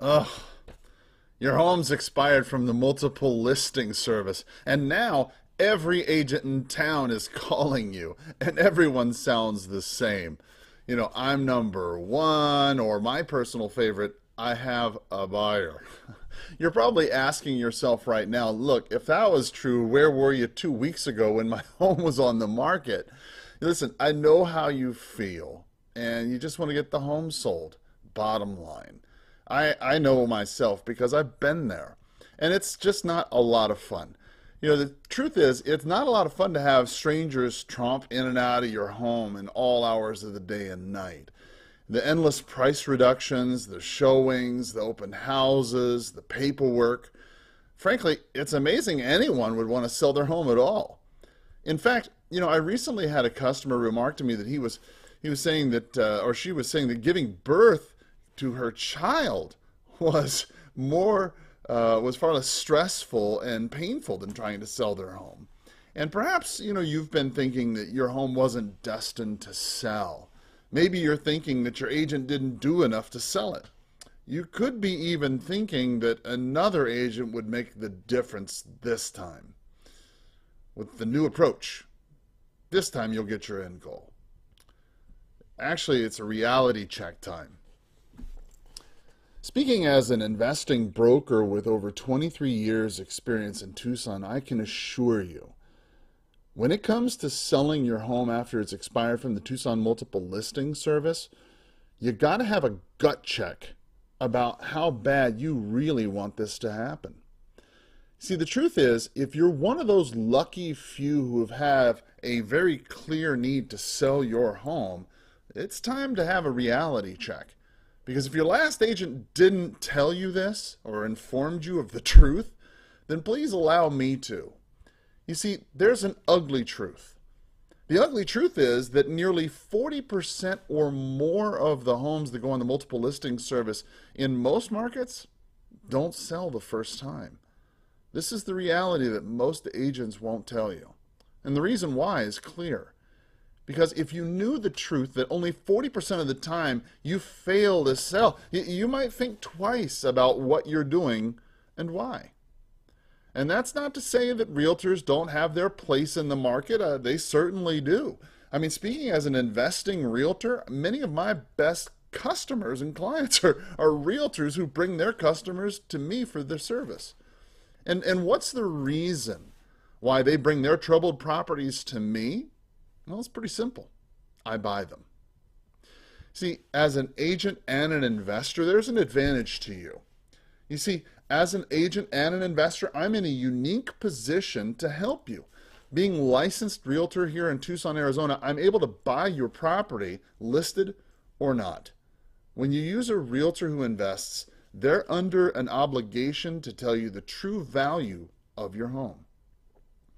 Ugh. Your home's expired from the multiple listing service, and now every agent in town is calling you, and everyone sounds the same. You know, I'm number one, or my personal favorite, I have a buyer. You're probably asking yourself right now, look, if that was true, where were you two weeks ago when my home was on the market? Listen, I know how you feel, and you just want to get the home sold. Bottom line. I, I know myself because I've been there. And it's just not a lot of fun. You know, the truth is, it's not a lot of fun to have strangers tromp in and out of your home in all hours of the day and night. The endless price reductions, the showings, the open houses, the paperwork. Frankly, it's amazing anyone would want to sell their home at all. In fact, you know, I recently had a customer remark to me that he was he was saying that, uh, or she was saying that giving birth to her child was more uh, was far less stressful and painful than trying to sell their home. And perhaps you know you've been thinking that your home wasn't destined to sell. Maybe you're thinking that your agent didn't do enough to sell it. You could be even thinking that another agent would make the difference this time. With the new approach, this time you'll get your end goal. Actually, it's a reality check time. Speaking as an investing broker with over 23 years experience in Tucson, I can assure you, when it comes to selling your home after it's expired from the Tucson multiple listing service, you got to have a gut check about how bad you really want this to happen. See, the truth is, if you're one of those lucky few who have a very clear need to sell your home, it's time to have a reality check. Because if your last agent didn't tell you this or informed you of the truth, then please allow me to. You see, there's an ugly truth. The ugly truth is that nearly 40% or more of the homes that go on the multiple listing service in most markets don't sell the first time. This is the reality that most agents won't tell you. And the reason why is clear. Because if you knew the truth that only 40% of the time you fail to sell, you might think twice about what you're doing and why. And that's not to say that realtors don't have their place in the market. Uh, they certainly do. I mean, speaking as an investing realtor, many of my best customers and clients are, are realtors who bring their customers to me for their service. And, and what's the reason why they bring their troubled properties to me? Well, it's pretty simple. I buy them. See, as an agent and an investor, there's an advantage to you. You see, as an agent and an investor, I'm in a unique position to help you. Being licensed realtor here in Tucson, Arizona, I'm able to buy your property, listed or not. When you use a realtor who invests, they're under an obligation to tell you the true value of your home.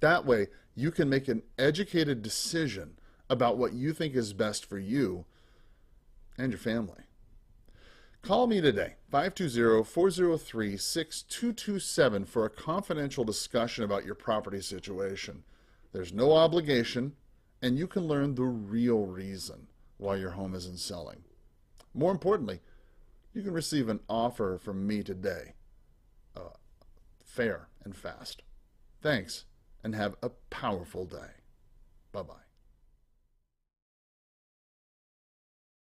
That way, you can make an educated decision about what you think is best for you and your family. Call me today, 520-403-6227 for a confidential discussion about your property situation. There's no obligation, and you can learn the real reason why your home isn't selling. More importantly, you can receive an offer from me today, uh, fair and fast. Thanks and have a powerful day. Bye bye.